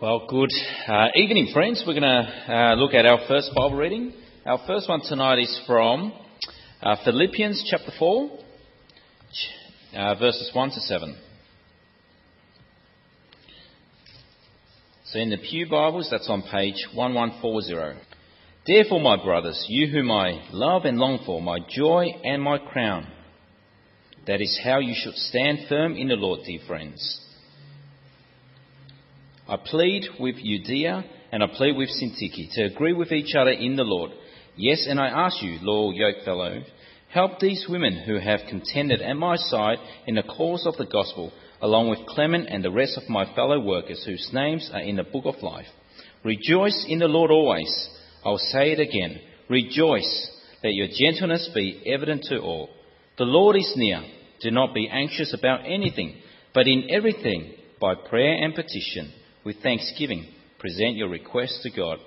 Well, good uh, evening, friends. We're going to uh, look at our first Bible reading. Our first one tonight is from uh, Philippians chapter 4, uh, verses 1 to 7. So in the Pew Bibles, that's on page 1140. Therefore, my brothers, you whom I love and long for, my joy and my crown, that is how you should stand firm in the Lord, dear friends. I plead with Euodia and I plead with Syntyche to agree with each other in the Lord. Yes, and I ask you, loyal yokefellow, help these women who have contended at my side in the cause of the gospel, along with Clement and the rest of my fellow workers whose names are in the book of life. Rejoice in the Lord always. I'll say it again. Rejoice. Let your gentleness be evident to all. The Lord is near. Do not be anxious about anything, but in everything, by prayer and petition, with thanksgiving, present your requests to God.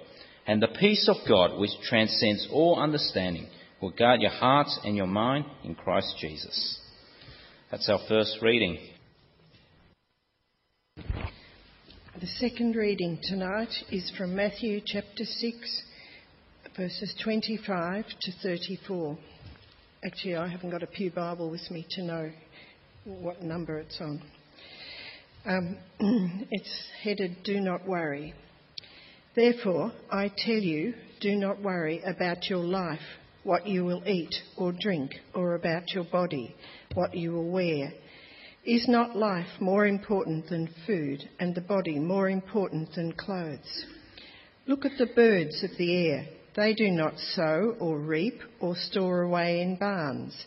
And the peace of God, which transcends all understanding, will guard your hearts and your mind in Christ Jesus. That's our first reading. The second reading tonight is from Matthew chapter 6, verses 25 to 34. Actually, I haven't got a Pew Bible with me to know what number it's on. Um, it's headed Do Not Worry. Therefore, I tell you, do not worry about your life, what you will eat or drink, or about your body, what you will wear. Is not life more important than food, and the body more important than clothes? Look at the birds of the air. They do not sow or reap or store away in barns,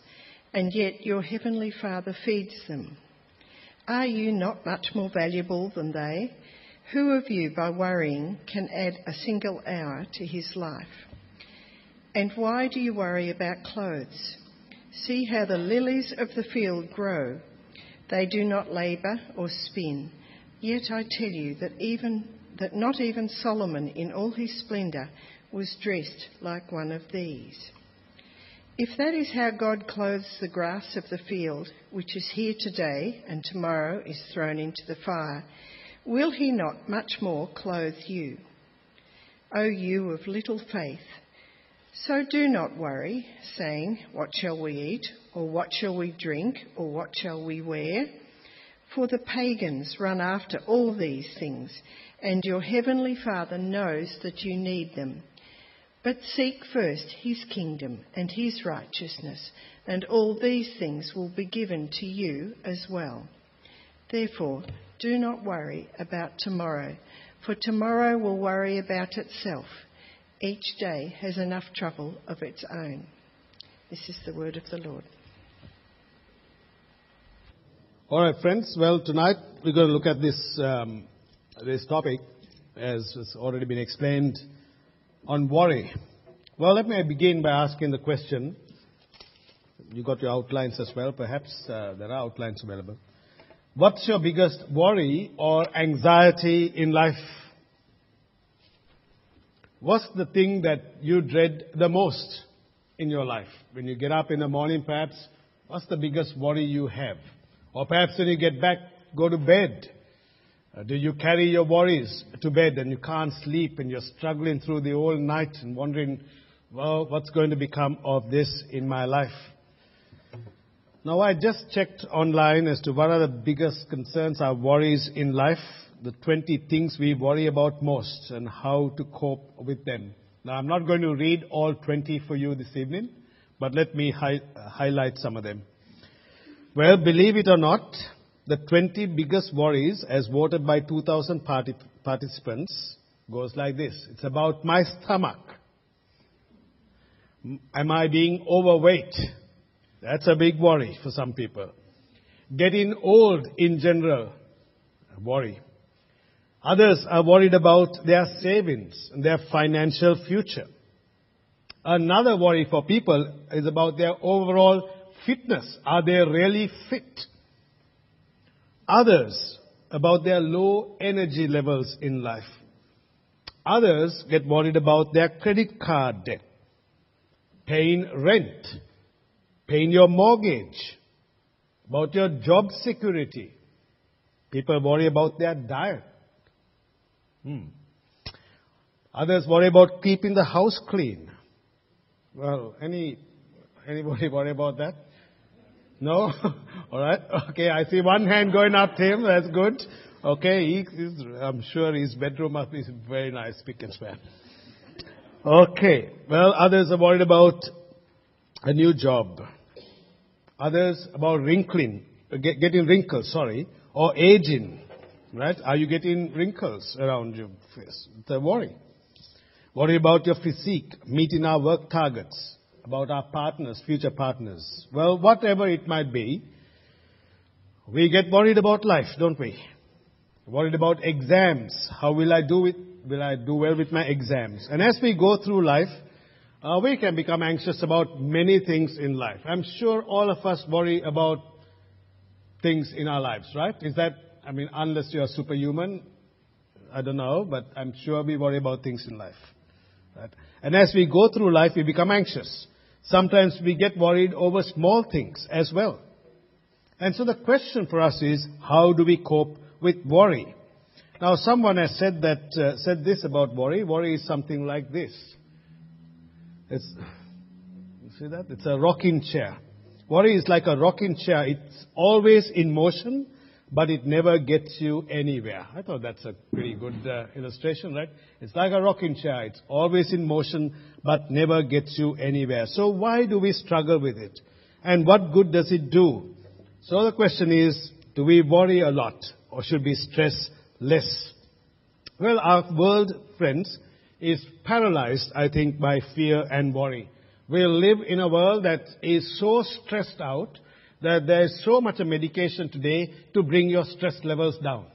and yet your heavenly Father feeds them. Are you not much more valuable than they? Who of you, by worrying, can add a single hour to his life? And why do you worry about clothes? See how the lilies of the field grow. They do not labour or spin. Yet I tell you that even that not even Solomon in all his splendour was dressed like one of these. If that is how God clothes the grass of the field, which is here today and tomorrow is thrown into the fire, will He not much more clothe you? O you of little faith! So do not worry, saying, What shall we eat? Or what shall we drink? Or what shall we wear? For the pagans run after all these things, and your heavenly Father knows that you need them. But seek first his kingdom and his righteousness, and all these things will be given to you as well. Therefore, do not worry about tomorrow, for tomorrow will worry about itself. Each day has enough trouble of its own. This is the word of the Lord. All right, friends. Well, tonight we're going to look at this um, this topic, as has already been explained on worry. Well, let me begin by asking the question. You got your outlines as well, perhaps. Uh, there are outlines available. What's your biggest worry or anxiety in life? What's the thing that you dread the most in your life? When you get up in the morning, perhaps, what's the biggest worry you have? Or perhaps when you get back, go to bed, Uh, do you carry your worries to bed and you can't sleep and you're struggling through the whole night and wondering, well, what's going to become of this in my life? Now, I just checked online as to what are the biggest concerns or worries in life, the 20 things we worry about most, and how to cope with them. Now, I'm not going to read all 20 for you this evening, but let me hi- highlight some of them. Well, believe it or not, the 20 biggest worries, as voted by 2,000 party- participants, goes like this. It's about my stomach. Am I being overweight? That's a big worry for some people. Getting old in general, a worry. Others are worried about their savings and their financial future. Another worry for people is about their overall fitness. Are they really fit? Others about their low energy levels in life. Others get worried about their credit card debt, paying rent, paying your mortgage, about your job security. People worry about their diet. Hmm. Others worry about keeping the house clean. Well, any anybody worry about that? No? All right. Okay, I see one hand going up, Tim. That's good. Okay, he, I'm sure his bedroom must be very nice, pick and span. Okay. Well, others are worried about a new job. Others about wrinkling, get, getting wrinkles, sorry, or aging. Right? Are you getting wrinkles around your face? A worry. Worry about your physique, meeting our work targets, about our partners, future partners. Well, whatever it might be, we get worried about life, don't we? Worried about exams. How will I do it? Will I do well with my exams? And as we go through life, uh, we can become anxious about many things in life. I'm sure all of us worry about things in our lives, right? Is that, I mean, unless you're superhuman, I don't know, but I'm sure we worry about things in life. Right? And as we go through life, we become anxious. Sometimes we get worried over small things as well. And so the question for us is, how do we cope with worry? Now, someone has said that uh, said this about worry. Worry is something like this. It's, you see that? It's a rocking chair. Worry is like a rocking chair. It's always in motion, but it never gets you anywhere. I thought that's a pretty good uh, illustration, right? It's like a rocking chair. It's always in motion, but never gets you anywhere. So why do we struggle with it? And what good does it do? So the question is, do we worry a lot or should we stress less? Well, our world, friends, is paralyzed, I think, by fear and worry. We live in a world that is so stressed out that there is so much medication today to bring your stress levels down,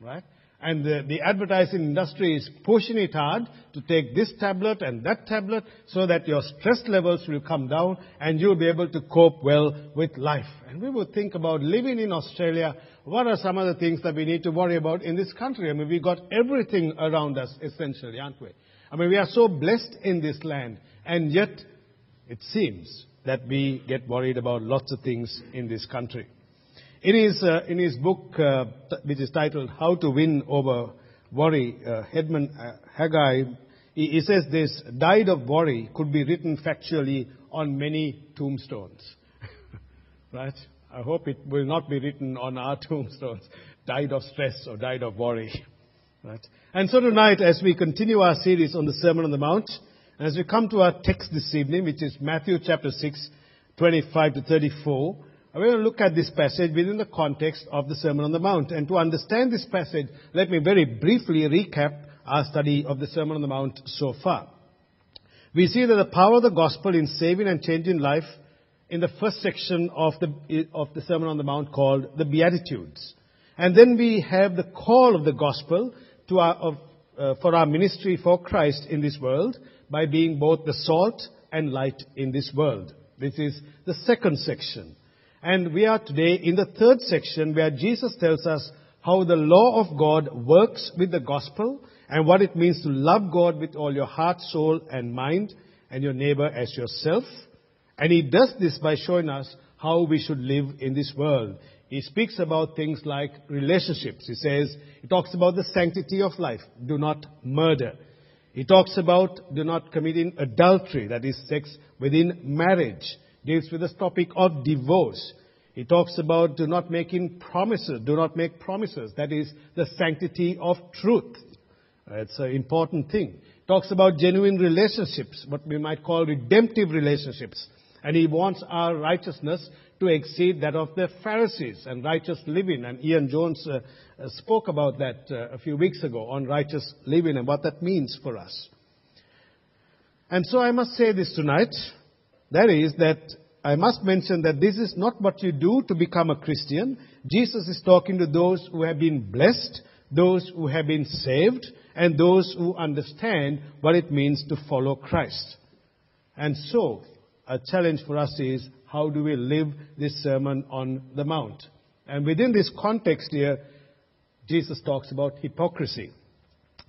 right? And the, the, advertising industry is pushing it hard to take this tablet and that tablet so that your stress levels will come down and you'll be able to cope well with life. And we would think about living in Australia. What are some of the things that we need to worry about in this country? I mean, we've got everything around us, essentially, aren't we? I mean, we are so blessed in this land, and yet it seems that we get worried about lots of things in this country. In his, uh, in his book, uh, which is titled How to Win Over Worry, uh, Edmund uh, Haggai, he, he says this, died of worry could be written factually on many tombstones. right? I hope it will not be written on our tombstones, died of stress or died of worry. Right? And so tonight, as we continue our series on the Sermon on the Mount, as we come to our text this evening, which is Matthew chapter 6, 25 to 34, we're going to look at this passage within the context of the Sermon on the Mount. And to understand this passage, let me very briefly recap our study of the Sermon on the Mount so far. We see that the power of the gospel in saving and changing life in the first section of the, of the Sermon on the Mount called the Beatitudes. And then we have the call of the gospel to our, of, uh, for our ministry for Christ in this world by being both the salt and light in this world. This is the second section. And we are today in the third section where Jesus tells us how the law of God works with the gospel and what it means to love God with all your heart, soul, and mind, and your neighbor as yourself. And he does this by showing us how we should live in this world. He speaks about things like relationships. He says, he talks about the sanctity of life. Do not murder. He talks about do not committing adultery, that is sex within marriage. Deals with the topic of divorce. He talks about do not making promises, do not make promises. That is the sanctity of truth. It's an important thing. Talks about genuine relationships, what we might call redemptive relationships. And he wants our righteousness to exceed that of the Pharisees and righteous living. And Ian Jones uh, uh, spoke about that uh, a few weeks ago on righteous living and what that means for us. And so I must say this tonight. That is that I must mention that this is not what you do to become a Christian. Jesus is talking to those who have been blessed, those who have been saved, and those who understand what it means to follow Christ. And so, a challenge for us is how do we live this Sermon on the Mount? And within this context here, Jesus talks about hypocrisy.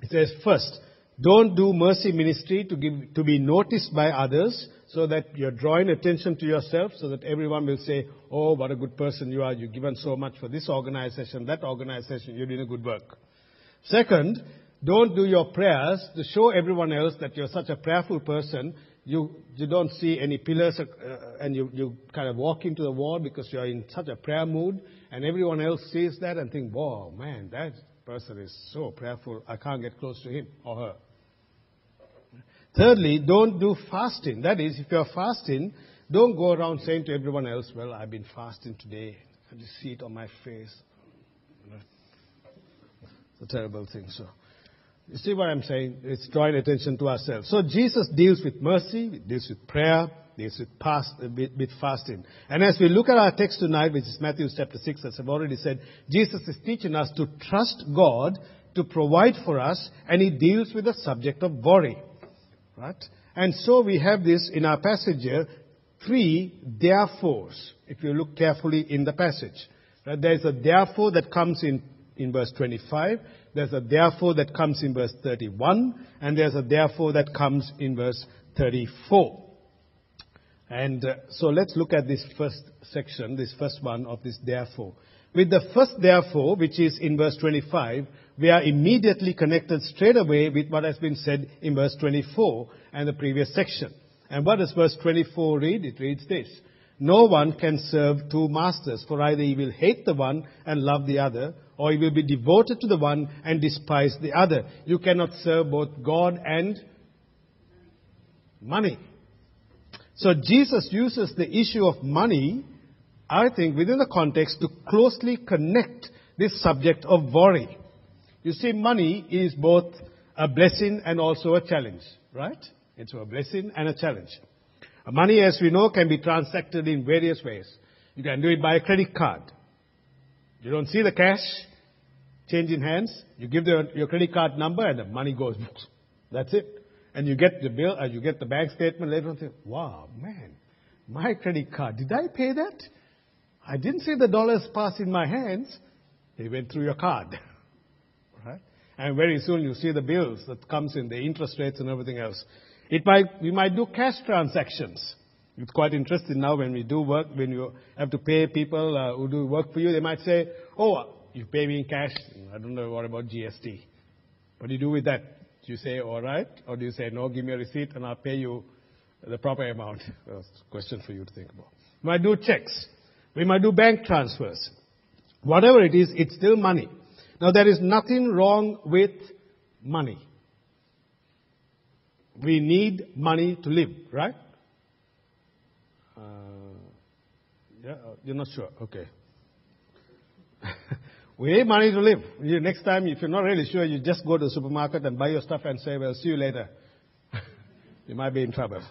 He says, first, don't do mercy ministry to, give, to be noticed by others so that you're drawing attention to yourself so that everyone will say, oh, what a good person you are. You've given so much for this organization, that organization. You're doing a good work. Second, Don't do your prayers to show everyone else that you're such a prayerful person. You, you don't see any pillars uh, and you, you kind of walk into the wall because you're in such a prayer mood and everyone else sees that and think, "Wow, man, that person is so prayerful. I can't get close to him or her. Thirdly, don't do fasting. That is, if you're fasting, don't go around saying to everyone else, well, I've been fasting today. I just see it on my face. It's a terrible thing. So, you see what I'm saying? It's drawing attention to ourselves. So Jesus deals with mercy, deals with prayer, deals with, past, with, with fasting. And as we look at our text tonight, which is Matthew chapter 6, as I've already said, Jesus is teaching us to trust God to provide for us, and he deals with the subject of worry. Right? And so we have this in our passage here, three therefores, if you look carefully in the passage. Right? There's a therefore that comes in, in verse 25, there's a therefore that comes in verse 31, and there's a therefore that comes in verse 34. And uh, so let's look at this first section, this first one of this therefore. With the first therefore, which is in verse 25, we are immediately connected straight away with what has been said in verse 24 and the previous section. And what does verse 24 read? It reads this. No one can serve two masters, for either he will hate the one and love the other, or he will be devoted to the one and despise the other. You cannot serve both God and money. So Jesus uses the issue of money, I think, within the context to closely connect this subject of worry. You see, money is both a blessing and also a challenge, right? It's a blessing and a challenge. Money, as we know, can be transacted in various ways. You can do it by a credit card. You don't see the cash change in hands. You give the, your credit card number and the money goes. That's it. And you get the bill, and uh, you get the bank statement later on. Say, wow, man, my credit card. Did I pay that? I didn't see the dollars pass in my hands. They went through your card. right? And very soon you see the bills that comes in, the interest rates and everything else. It might, we might do cash transactions. It's quite interesting now when we do work, when you have to pay people uh, who do work for you, they might say, oh, you pay me in cash. I don't know what about GST. What do you do with that? Do you say, all right? Or do you say, no, give me a receipt and I'll pay you the proper amount? That's a question for you to think about. We might do checks. We might do bank transfers. Whatever it is, it's still money. Now there is nothing wrong with money. We need money to live, right? Uh, yeah, uh, you're not sure. Okay. we need money to live. You, next time, if you're not really sure, you just go to the supermarket and buy your stuff and say, well, see you later. you might be in trouble.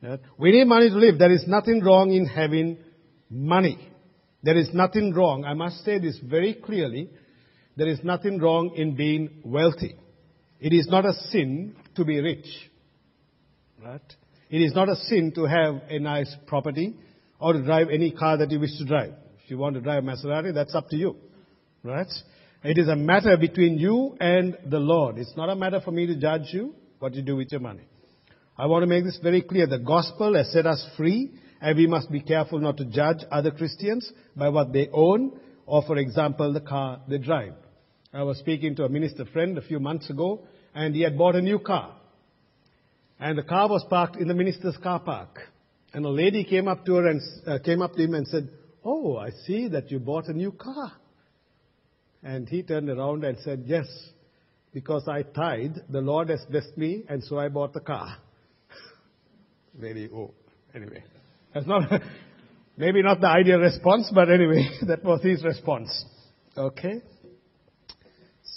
Yeah? We need money to live. There is nothing wrong in having money. There is nothing wrong. I must say this very clearly. There is nothing wrong in being wealthy. It is not a sin to be rich. Right? It is not a sin to have a nice property or to drive any car that you wish to drive. If you want to drive a Maserati, that's up to you. Right? It is a matter between you and the Lord. It's not a matter for me to judge you what you do with your money. I want to make this very clear. The gospel has set us free, and we must be careful not to judge other Christians by what they own, or for example, the car they drive. I was speaking to a minister friend a few months ago, and he had bought a new car. And the car was parked in the minister's car park. And a lady came up to her and uh, came up to him and said, "Oh, I see that you bought a new car." And he turned around and said, "Yes, because I tithe, the Lord has blessed me, and so I bought the car." Very oh, anyway, that's not maybe not the ideal response, but anyway, that was his response. Okay.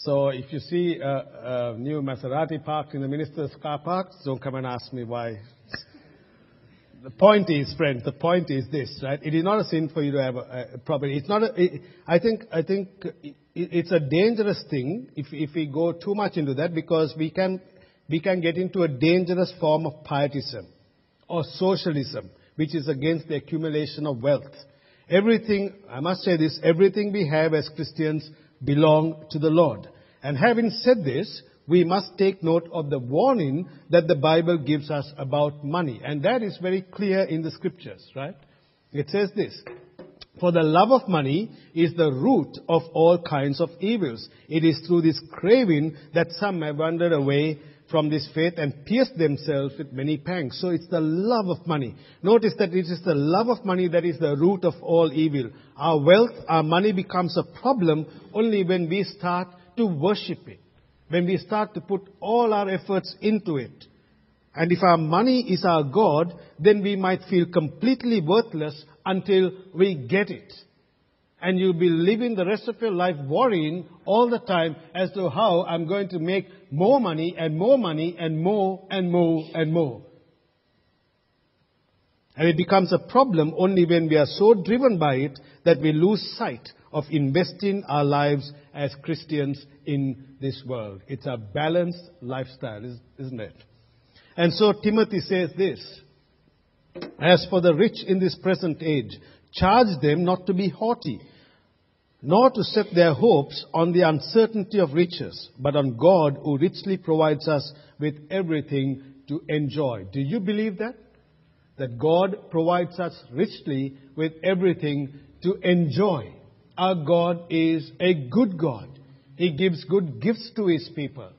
So if you see a, a new Maserati parked in the minister's car park, don't come and ask me why. The point is, friends, the point is this, right? It is not a sin for you to have a, a property. It's not a, it, I think, I think it, it's a dangerous thing if, if we go too much into that because we can, we can get into a dangerous form of pietism or socialism, which is against the accumulation of wealth. Everything, I must say this, everything we have as Christians belong to the Lord. And having said this, we must take note of the warning that the Bible gives us about money. And that is very clear in the scriptures, right? It says this. For the love of money is the root of all kinds of evils. It is through this craving that some have wandered away from this faith and pierced themselves with many pangs. So it's the love of money. Notice that it is the love of money that is the root of all evil. Our wealth, our money becomes a problem only when we start to worship it. When we start to put all our efforts into it. And if our money is our God, then we might feel completely worthless until we get it. And you'll be living the rest of your life worrying all the time as to how I'm going to make more money and more money and more and more and more. And it becomes a problem only when we are so driven by it that we lose sight of investing our lives as Christians in this world. It's a balanced lifestyle, isn't it? And so Timothy says this As for the rich in this present age, charge them not to be haughty, nor to set their hopes on the uncertainty of riches, but on God who richly provides us with everything to enjoy. Do you believe that? That God provides us richly with everything to enjoy. Our God is a good God. He gives good gifts to His people.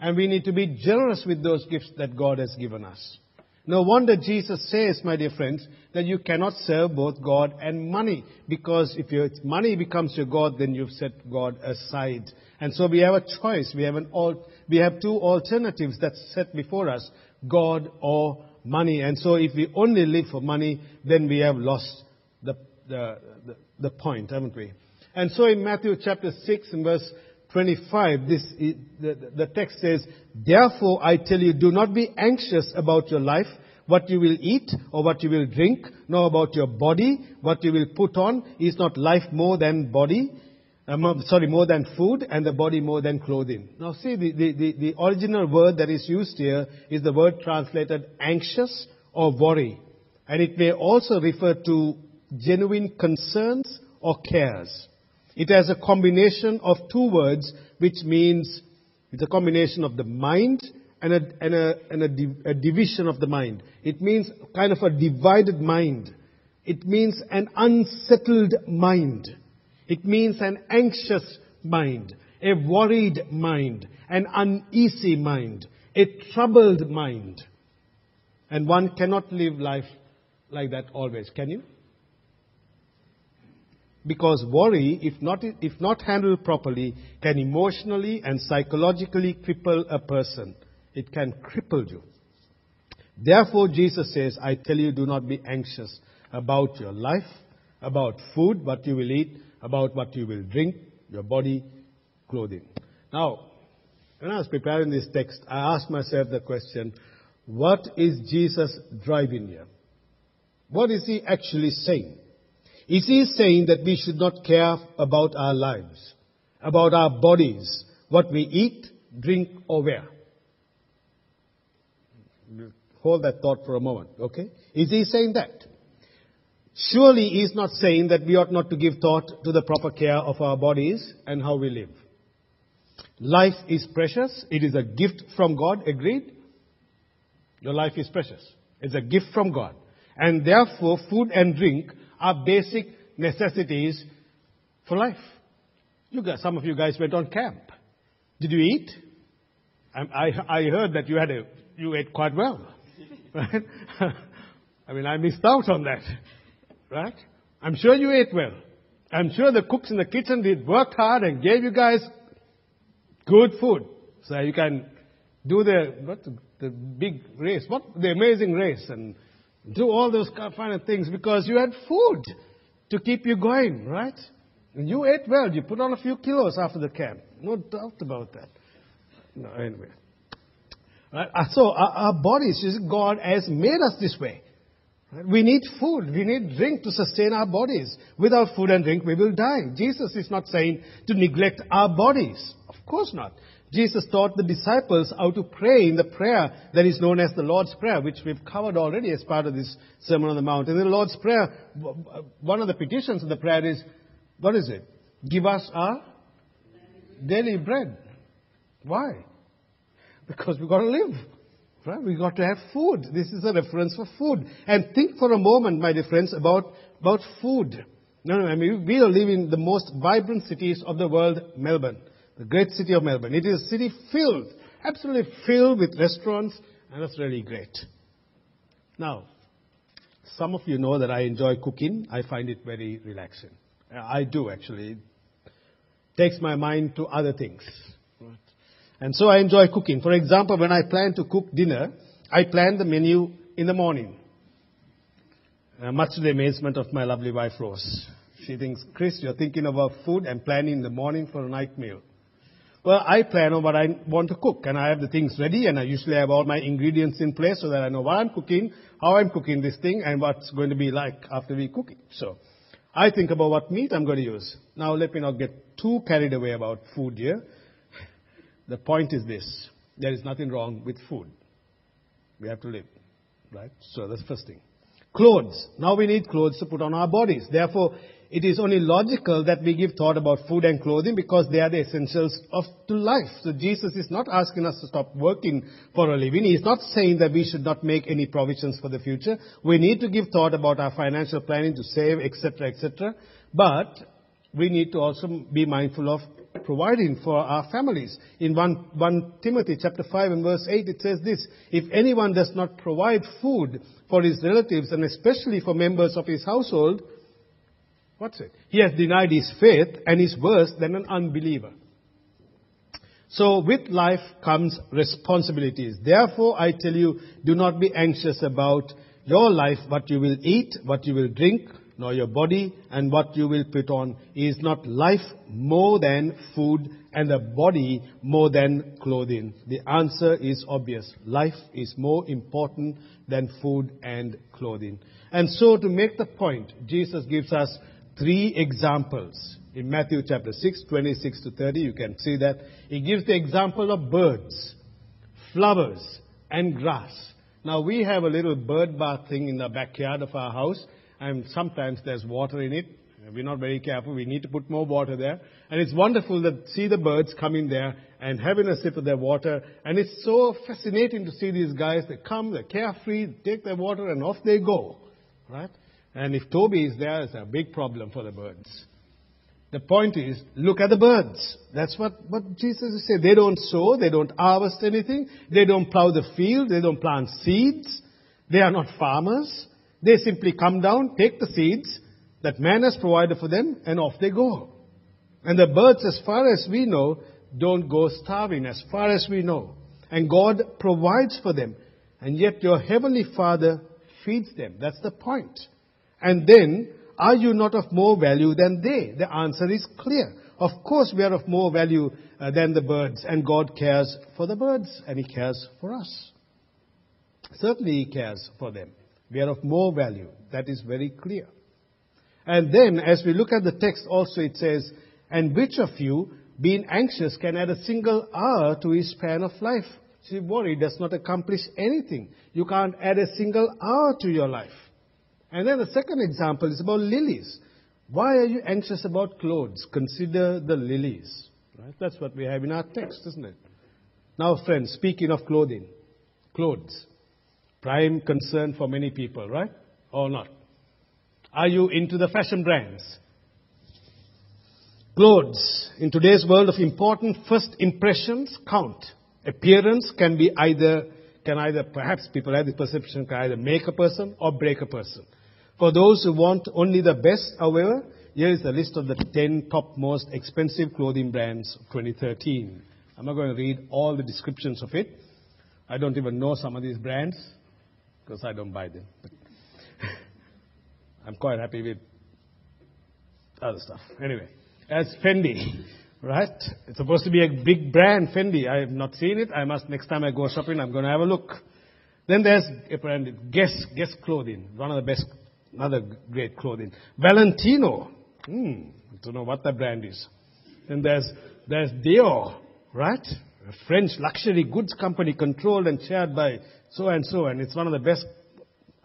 And we need to be generous with those gifts that God has given us. No wonder Jesus says, my dear friends, that you cannot serve both God and money. Because if your money becomes your God, then you've set God aside. And so we have a choice. We have, an al- we have two alternatives that's set before us God or money. And so if we only live for money, then we have lost the, the, the, the point, haven't we? And so in Matthew chapter 6 and verse 25, this, the, the text says, Therefore I tell you, do not be anxious about your life, what you will eat or what you will drink, nor about your body, what you will put on. Is not life more than body? Um, sorry, more than food, and the body more than clothing. Now see, the, the, the, the original word that is used here is the word translated anxious or worry. And it may also refer to genuine concerns or cares. It has a combination of two words, which means it's a combination of the mind and, a, and, a, and a, a division of the mind. It means kind of a divided mind. It means an unsettled mind. It means an anxious mind, a worried mind, an uneasy mind, a troubled mind. And one cannot live life like that always, can you? Because worry, if not, if not handled properly, can emotionally and psychologically cripple a person. It can cripple you. Therefore, Jesus says, I tell you, do not be anxious about your life, about food, what you will eat, about what you will drink, your body, clothing. Now, when I was preparing this text, I asked myself the question, what is Jesus driving here? What is he actually saying? Is he saying that we should not care about our lives, about our bodies, what we eat, drink, or wear? Hold that thought for a moment, okay? Is he saying that? Surely he is not saying that we ought not to give thought to the proper care of our bodies and how we live. Life is precious. It is a gift from God. Agreed? Your life is precious. It's a gift from God. And therefore, food and drink are basic necessities for life. You guys, some of you guys went on camp. Did you eat? I, I, I heard that you had a, you ate quite well, right? I mean, I missed out on that, right? I'm sure you ate well. I'm sure the cooks in the kitchen did worked hard and gave you guys good food, so you can do the what the, big race, what the amazing race, and do all those kind of things because you had food to keep you going, right? And you ate well. You put on a few kilos after the camp. No doubt about that. No, anyway. Right? Uh, so our, our bodies, God has made us this way. We need food. We need drink to sustain our bodies. Without food and drink, we will die. Jesus is not saying to neglect our bodies. Of course not. Jesus taught the disciples how to pray in the prayer that is known as the Lord's Prayer, which we've covered already as part of this Sermon on the Mount. In the Lord's Prayer, one of the petitions of the prayer is, what is it? Give us our daily bread. Why? Because we've got to live. Right? We've got to have food. This is a reference for food. And think for a moment, my dear friends, about, about food. No, no, I mean, we live in the most vibrant cities of the world, Melbourne, the great city of Melbourne. It is a city filled, absolutely filled with restaurants, and that's really great. Now, some of you know that I enjoy cooking. I find it very relaxing. I do actually. It takes my mind to other things. And so I enjoy cooking. For example, when I plan to cook dinner, I plan the menu in the morning. Uh, much to the amazement of my lovely wife, Rose. She thinks, Chris, you're thinking about food and planning in the morning for a night meal. Well, I plan on what I want to cook, and I have the things ready, and I usually have all my ingredients in place so that I know what I'm cooking, how I'm cooking this thing, and what's going to be like after we cook it. So, I think about what meat I'm going to use. Now, let me not get too carried away about food here. The point is this there is nothing wrong with food. We have to live, right? So, that's the first thing. Clothes. Now we need clothes to put on our bodies. Therefore, it is only logical that we give thought about food and clothing because they are the essentials of to life. So Jesus is not asking us to stop working for a living. He is not saying that we should not make any provisions for the future. We need to give thought about our financial planning to save, etc., etc. But we need to also be mindful of providing for our families. In 1, 1 Timothy chapter 5 and verse 8 it says this, If anyone does not provide food for his relatives and especially for members of his household, what's it? He has denied his faith and is worse than an unbeliever. So with life comes responsibilities. Therefore, I tell you, do not be anxious about your life, what you will eat, what you will drink, nor your body and what you will put on. Is not life more than food and the body more than clothing? The answer is obvious. Life is more important than food and clothing. And so to make the point, Jesus gives us three examples. In Matthew chapter 6, 26 to 30, you can see that. He gives the example of birds, flowers, and grass. Now we have a little bird bath thing in the backyard of our house and sometimes there's water in it. We're not very careful. We need to put more water there. And it's wonderful to see the birds coming there and having a sip of their water. And it's so fascinating to see these guys. They come, they're carefree, take their water, and off they go. Right? And if Toby is there, it's a big problem for the birds. The point is, look at the birds. That's what, what Jesus is saying. They don't sow, they don't harvest anything, they don't plow the field, they don't plant seeds, they are not farmers. They simply come down, take the seeds that man has provided for them, and off they go. And the birds, as far as we know, don't go starving, as far as we know. And God provides for them. And yet your heavenly Father feeds them. That's the point. And then, are you not of more value than they? The answer is clear. Of course, we are of more value uh, than the birds, and God cares for the birds, and He cares for us. Certainly, He cares for them. We are of more value. That is very clear. And then, as we look at the text also, it says, And which of you, being anxious, can add a single hour to his span of life? See, worry does not accomplish anything. You can't add a single hour to your life. And then the second example is about lilies. Why are you anxious about clothes? Consider the lilies. Right? That's what we have in our text, isn't it? Now, friends, speaking of clothing, clothes prime concern for many people, right? Or not? Are you into the fashion brands? Clothes. In today's world of important first impressions count. Appearance can be either, can either, perhaps people have the perception, can either make a person or break a person. For those who want only the best, however, here is a list of the 10 top most expensive clothing brands of 2013. I'm not going to read all the descriptions of it. I don't even know some of these brands because I don't buy them. I'm quite happy with other stuff. Anyway, as Fendi, right? It's supposed to be a big brand, Fendi. I have not seen it. I must, next time I go shopping, I'm going to have a look. Then there's a brand, Guess, Guess Clothing, one of the best, another great clothing. Valentino, hmm, I don't know what that brand is. Then there's, there's Dior, right? A French luxury goods company controlled and shared by so and so, and it's one of the best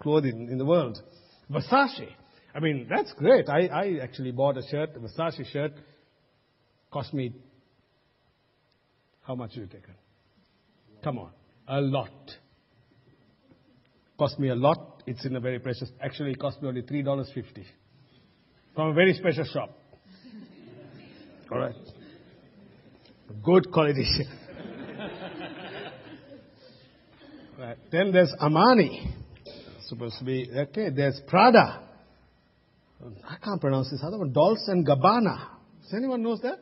clothing in the world. Versace. I mean, that's great. I, I actually bought a shirt, a Versace shirt, cost me, how much did it take? Come on, a lot. Cost me a lot. It's in a very precious, actually it cost me only $3.50 from a very special shop. All right. Good quality. right. Then there's Armani. Supposed to be, okay, there's Prada. I can't pronounce this other one. Dolce and Gabbana. Does anyone knows that?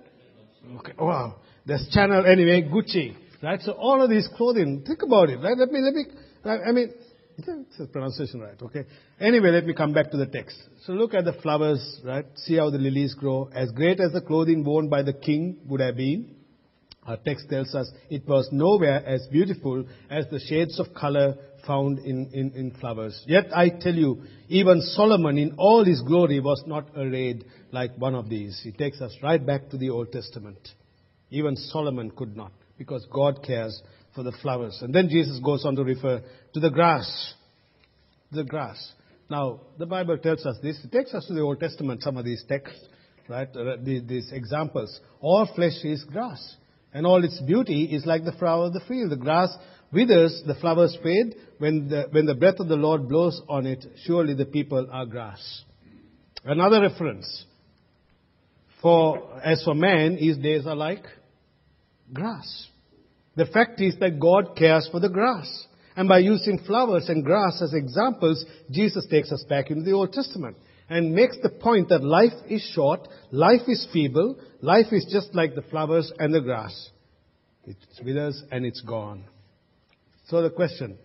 Okay, wow. There's Chanel anyway, Gucci. Right? So all of these clothing, think about it, right? Let me, let me, I mean, it's a pronunciation right, okay? Anyway, let me come back to the text. So look at the flowers, right? See how the lilies grow. As great as the clothing worn by the king would have been, our text tells us it was nowhere as beautiful as the shades of color found in, in, in flowers. Yet I tell you, even Solomon in all his glory was not arrayed like one of these. He takes us right back to the Old Testament. Even Solomon could not, because God cares for the flowers. And then Jesus goes on to refer to the grass. The grass. Now, the Bible tells us this. It takes us to the Old Testament, some of these texts, right? Uh, these examples. All flesh is grass. And all its beauty is like the flower of the field. The grass withers, the flowers fade. When the, when the breath of the Lord blows on it, surely the people are grass. Another reference. For, as for man, his days are like grass. The fact is that God cares for the grass. And by using flowers and grass as examples, Jesus takes us back into the Old Testament and makes the point that life is short, life is feeble, life is just like the flowers and the grass. It withers and it's gone. So the question,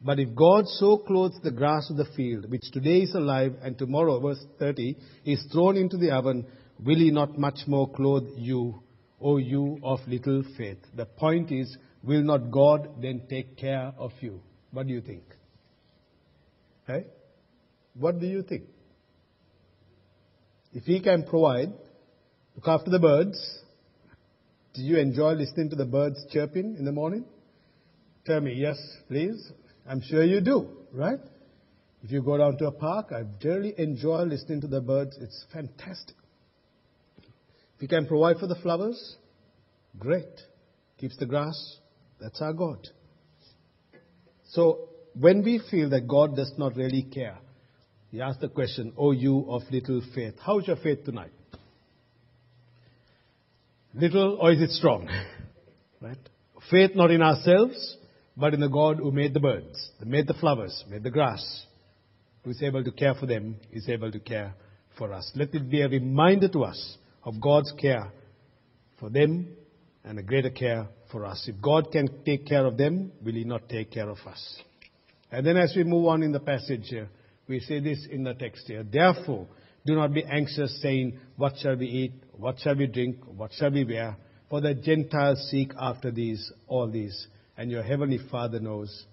but if God so clothes the grass of the field, which today is alive and tomorrow, verse 30, is thrown into the oven, will he not much more clothe you, O you of little faith? The point is, will not God then take care of you? What do you think? Hey? What do you think? If He can provide, look after the birds. Do you enjoy listening to the birds chirping in the morning? Tell me, yes, please. I'm sure you do, right? If you go down to a park, I generally enjoy listening to the birds. It's fantastic. If He can provide for the flowers, great. Keeps the grass, that's our God. So, when we feel that God does not really care, he asked the question, O you of little faith. How's your faith tonight? Little or is it strong? right? Faith not in ourselves, but in the God who made the birds, made the flowers, made the grass, who is able to care for them, is able to care for us. Let it be a reminder to us of God's care for them and a greater care for us. If God can take care of them, will He not take care of us? And then as we move on in the passage here, we say this in the text here. Therefore, do not be anxious saying, what shall we eat? What shall we drink? What shall we wear? For the Gentiles seek after these, all these, and your heavenly Father knows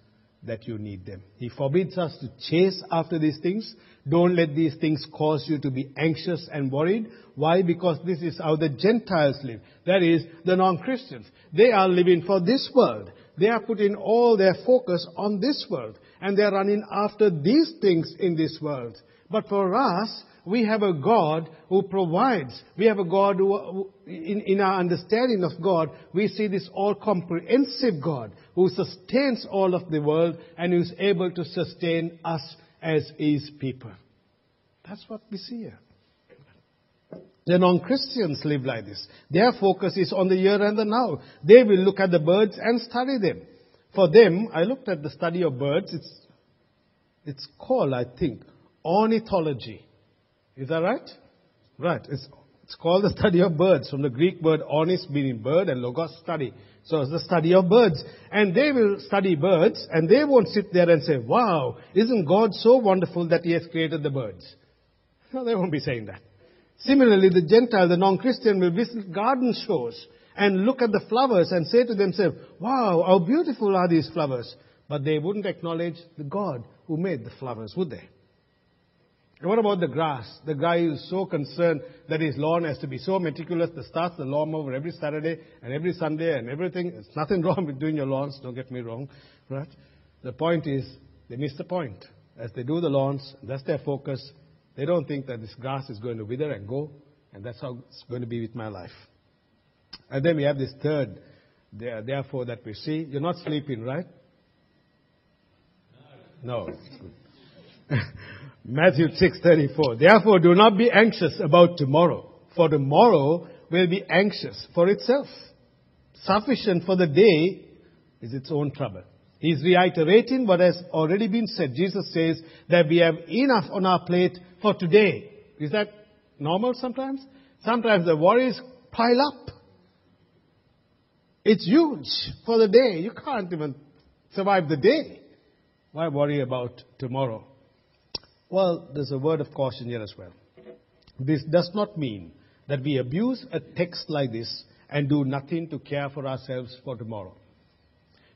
that you need them. He forbids us to chase after these things. Don't let these things cause you to be anxious and worried. Why? Because this is how the Gentiles live. That is, the non-Christians. They are living for this world. They are putting all their focus on this world. And they are running after these things in this world. But for us, we have a God who provides. We have a God who, in, in our understanding of God, we see this all comprehensive God who sustains all of the world and who is able to sustain us as His people. That's what we see here. The non-Christians live like this. Their focus is on the here and the now. They will look at the birds and study them. For them, I looked at the study of birds. It's, it's called, I think, ornithology. Is that right? Right. It's, it's called the study of birds, from the Greek word ornis meaning bird and logos study. So it's the study of birds. And they will study birds and they won't sit there and say, wow, isn't God so wonderful that He has created the birds? No, they won't be saying that. Similarly, the Gentile, the non-Christian will visit garden shows and look at the flowers and say to themselves, wow, how beautiful are these flowers. But they wouldn't acknowledge the God who made the flowers, would they? And what about the grass? The guy who's so concerned that his lawn has to be so meticulous that starts the lawnmower every Saturday and every Sunday and everything. There's nothing wrong with doing your lawns, don't get me wrong. Right? The point is, they miss the point. As they do the lawns, that's their focus. They don't think that this grass is going to wither and go, and that's how it's going to be with my life. And then we have this third, therefore, that we see. You're not sleeping, right? No. Good. Matthew 6:34. Therefore do not be anxious about tomorrow, for tomorrow will be anxious for itself. Sufficient for the day is its own trouble. He's reiterating what has already been said. Jesus says that we have enough on our plate for today. Is that normal sometimes? Sometimes the worries pile up. It's huge for the day. You can't even survive the day. Why worry about tomorrow? Well, there's a word of caution here as well. This does not mean that we abuse a text like this and do nothing to care for ourselves for tomorrow.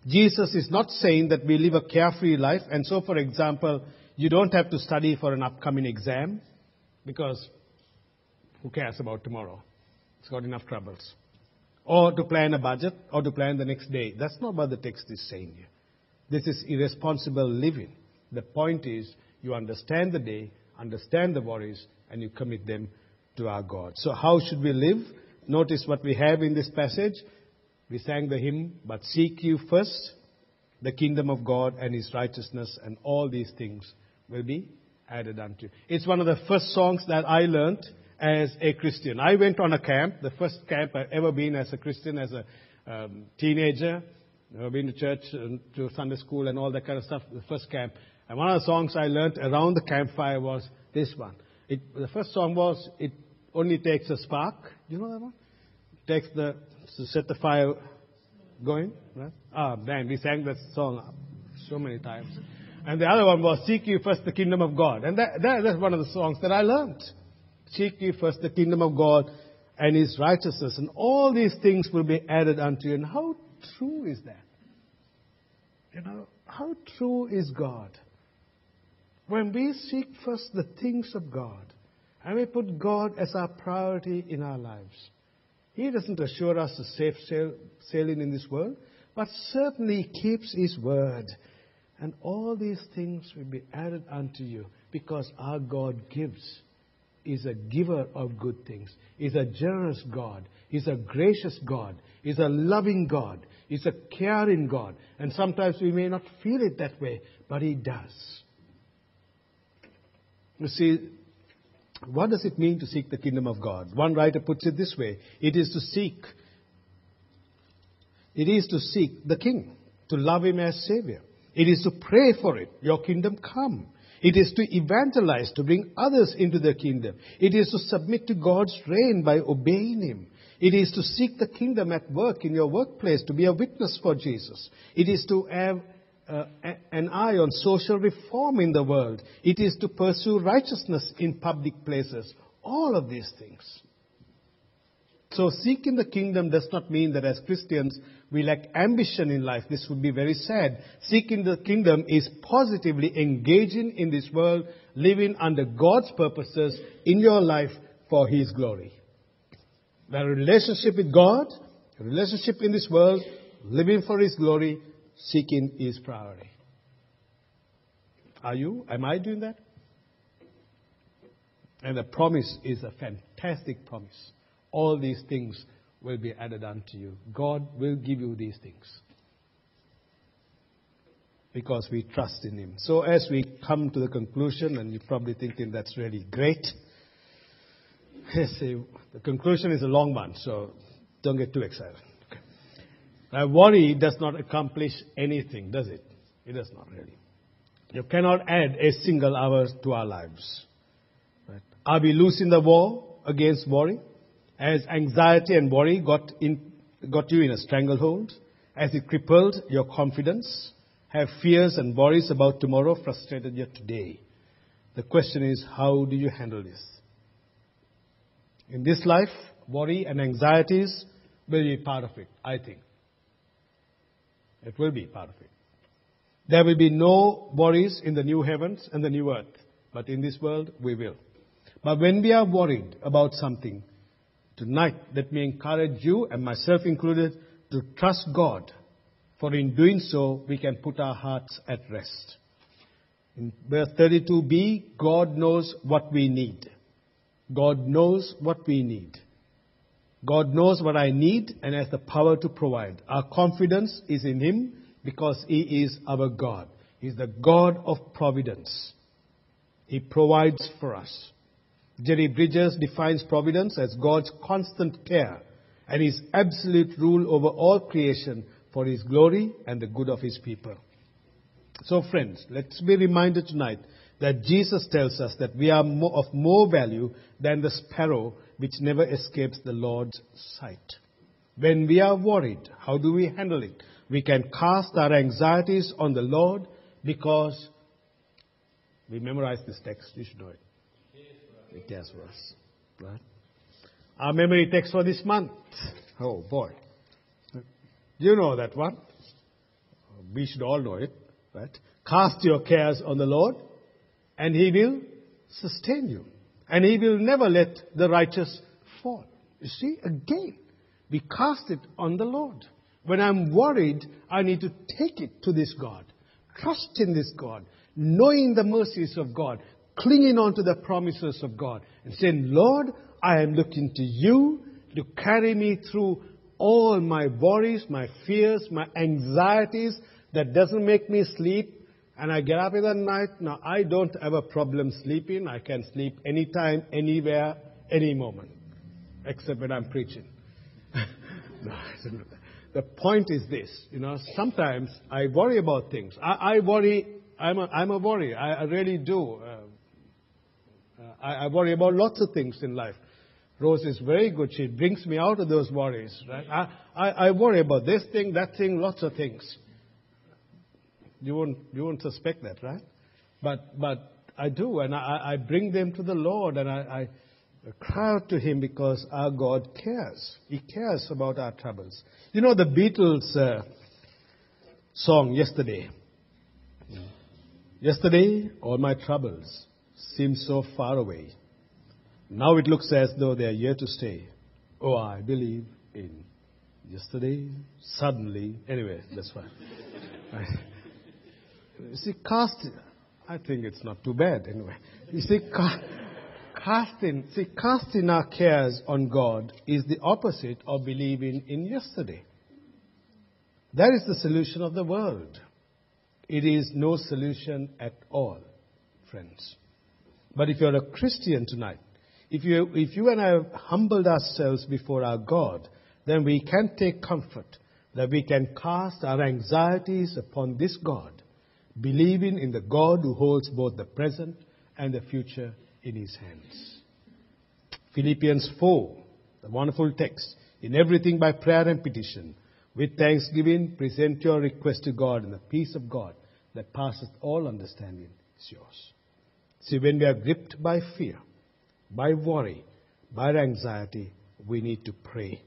Jesus is not saying that we live a carefree life, and so, for example, you don't have to study for an upcoming exam because who cares about tomorrow? It's got enough troubles. Or to plan a budget or to plan the next day. That's not what the text is saying here. This is irresponsible living. The point is you understand the day, understand the worries, and you commit them to our God. So how should we live? Notice what we have in this passage. We sang the hymn, but seek you first the kingdom of God and his righteousness, and all these things will be added unto you. It's one of the first songs that I learned as a Christian. I went on a camp, the first camp I've ever been as a Christian, as a um, teenager. I've been to church, and to Sunday school, and all that kind of stuff. The first camp. And one of the songs I learned around the campfire was this one. It, the first song was, It Only Takes a Spark. You know that one? It takes the, to set the fire going. Right? Ah, man, we sang that song so many times. And the other one was, Seek you first the kingdom of God. And that, that, that's one of the songs that I learned. Seek ye first the kingdom of God and his righteousness, and all these things will be added unto you. And how true is that? You know, how true is God? When we seek first the things of God, and we put God as our priority in our lives, He doesn't assure us a safe sail, sailing in this world, but certainly He keeps His word. And all these things will be added unto you because our God gives is a giver of good things, is a generous God, is a gracious God, is a loving God, is a caring God. And sometimes we may not feel it that way, but He does. You see, what does it mean to seek the kingdom of God? One writer puts it this way it is to seek, it is to seek the King, to love Him as Savior. It is to pray for it, your kingdom come. It is to evangelize, to bring others into the kingdom. It is to submit to God's reign by obeying Him. It is to seek the kingdom at work in your workplace, to be a witness for Jesus. It is to have uh, an eye on social reform in the world. It is to pursue righteousness in public places. All of these things. So seeking the kingdom does not mean that as Christians we lack ambition in life. This would be very sad. Seeking the kingdom is positively engaging in this world, living under God's purposes in your life for His glory. The relationship with God, relationship in this world, living for His glory, seeking His priority. Are you? Am I doing that? And the promise is a fantastic promise. All these things will be added unto you. God will give you these things. Because we trust in Him. So, as we come to the conclusion, and you're probably thinking that's really great, see, the conclusion is a long one, so don't get too excited. Okay. Now, worry does not accomplish anything, does it? It does not really. You cannot add a single hour to our lives. Right? Are we losing the war against worry? As anxiety and worry got, in, got you in a stranglehold, as it crippled your confidence, have fears and worries about tomorrow frustrated you today. The question is, how do you handle this? In this life, worry and anxieties will be part of it, I think. It will be part of it. There will be no worries in the new heavens and the new earth, but in this world, we will. But when we are worried about something, Tonight, let me encourage you, and myself included, to trust God, for in doing so, we can put our hearts at rest. In verse 32b, God knows what we need. God knows what we need. God knows what I need and has the power to provide. Our confidence is in Him because He is our God. He is the God of providence. He provides for us. Jerry Bridges defines providence as God's constant care and His absolute rule over all creation for His glory and the good of His people. So friends, let's be reminded tonight that Jesus tells us that we are of more value than the sparrow which never escapes the Lord's sight. When we are worried, how do we handle it? We can cast our anxieties on the Lord because we memorize this text. You should know it. It cares for us. Right? Our memory text for this month. Oh boy. You know that one. We should all know it. Right? Cast your cares on the Lord and He will sustain you. And He will never let the righteous fall. You see, again, we cast it on the Lord. When I'm worried, I need to take it to this God. Trust in this God. Knowing the mercies of God. Clinging on to the promises of God. And saying, Lord, I am looking to you to carry me through all my worries, my fears, my anxieties that doesn't make me sleep. And I get up in the night. Now, I don't have a problem sleeping. I can sleep anytime, anywhere, any moment. Except when I'm preaching. no, the point is this, you know, sometimes I worry about things. I, I worry, I'm a, I'm a worry. I, I really do. Uh, I, I worry about lots of things in life. Rose is very good. She brings me out of those worries, right? I, I, I worry about this thing, that thing, lots of things. You won't, you won't suspect that, right? But, but I do, and I, I bring them to the Lord, and I, I cry out to Him because our God cares. He cares about our troubles. You know the Beatles uh, song yesterday. Yesterday, all my troubles seemed so far away. Now it looks as though they are here to stay. Oh, I believe in yesterday, suddenly. Anyway, that's fine. see, cast, I think it's not too bad anyway. You see, cast, casting, see, casting our cares on God is the opposite of believing in yesterday. That is the solution of the world. It is no solution at all, friends. But if you're a Christian tonight, if you, if you and I have humbled ourselves before our God, then we can take comfort that we can cast our anxieties upon this God, believing in the God who holds both the present and the future in his hands. Philippians 4, the wonderful text. In everything by prayer and petition, with thanksgiving, present your request to God, and the peace of God that passeth all understanding is yours. See, when we are gripped by fear, by worry, by anxiety, we need to pray.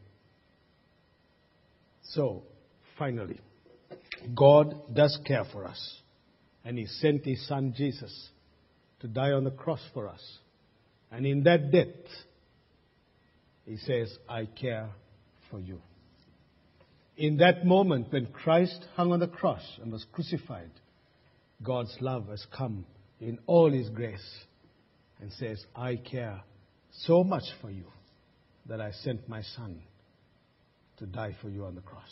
So, finally, God does care for us. And He sent His Son Jesus to die on the cross for us. And in that death, He says, I care for you. In that moment when Christ hung on the cross and was crucified, God's love has come in all His grace and says, I care so much for you that I sent my Son to die for you on the cross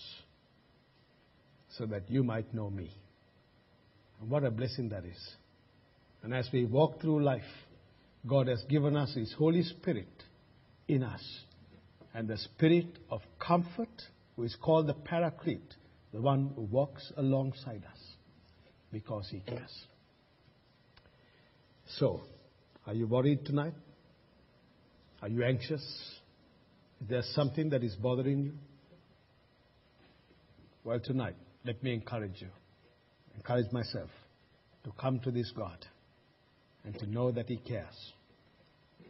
so that you might know me. And what a blessing that is. And as we walk through life, God has given us His Holy Spirit in us. And the Spirit of comfort, who is called the Paraclete, the one who walks alongside us because He cares. So, are you worried tonight? Are you anxious? Is there something that is bothering you? Well, tonight, let me encourage you, encourage myself to come to this God and to know that He cares.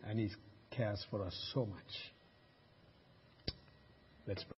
And He cares for us so much. Let's pray.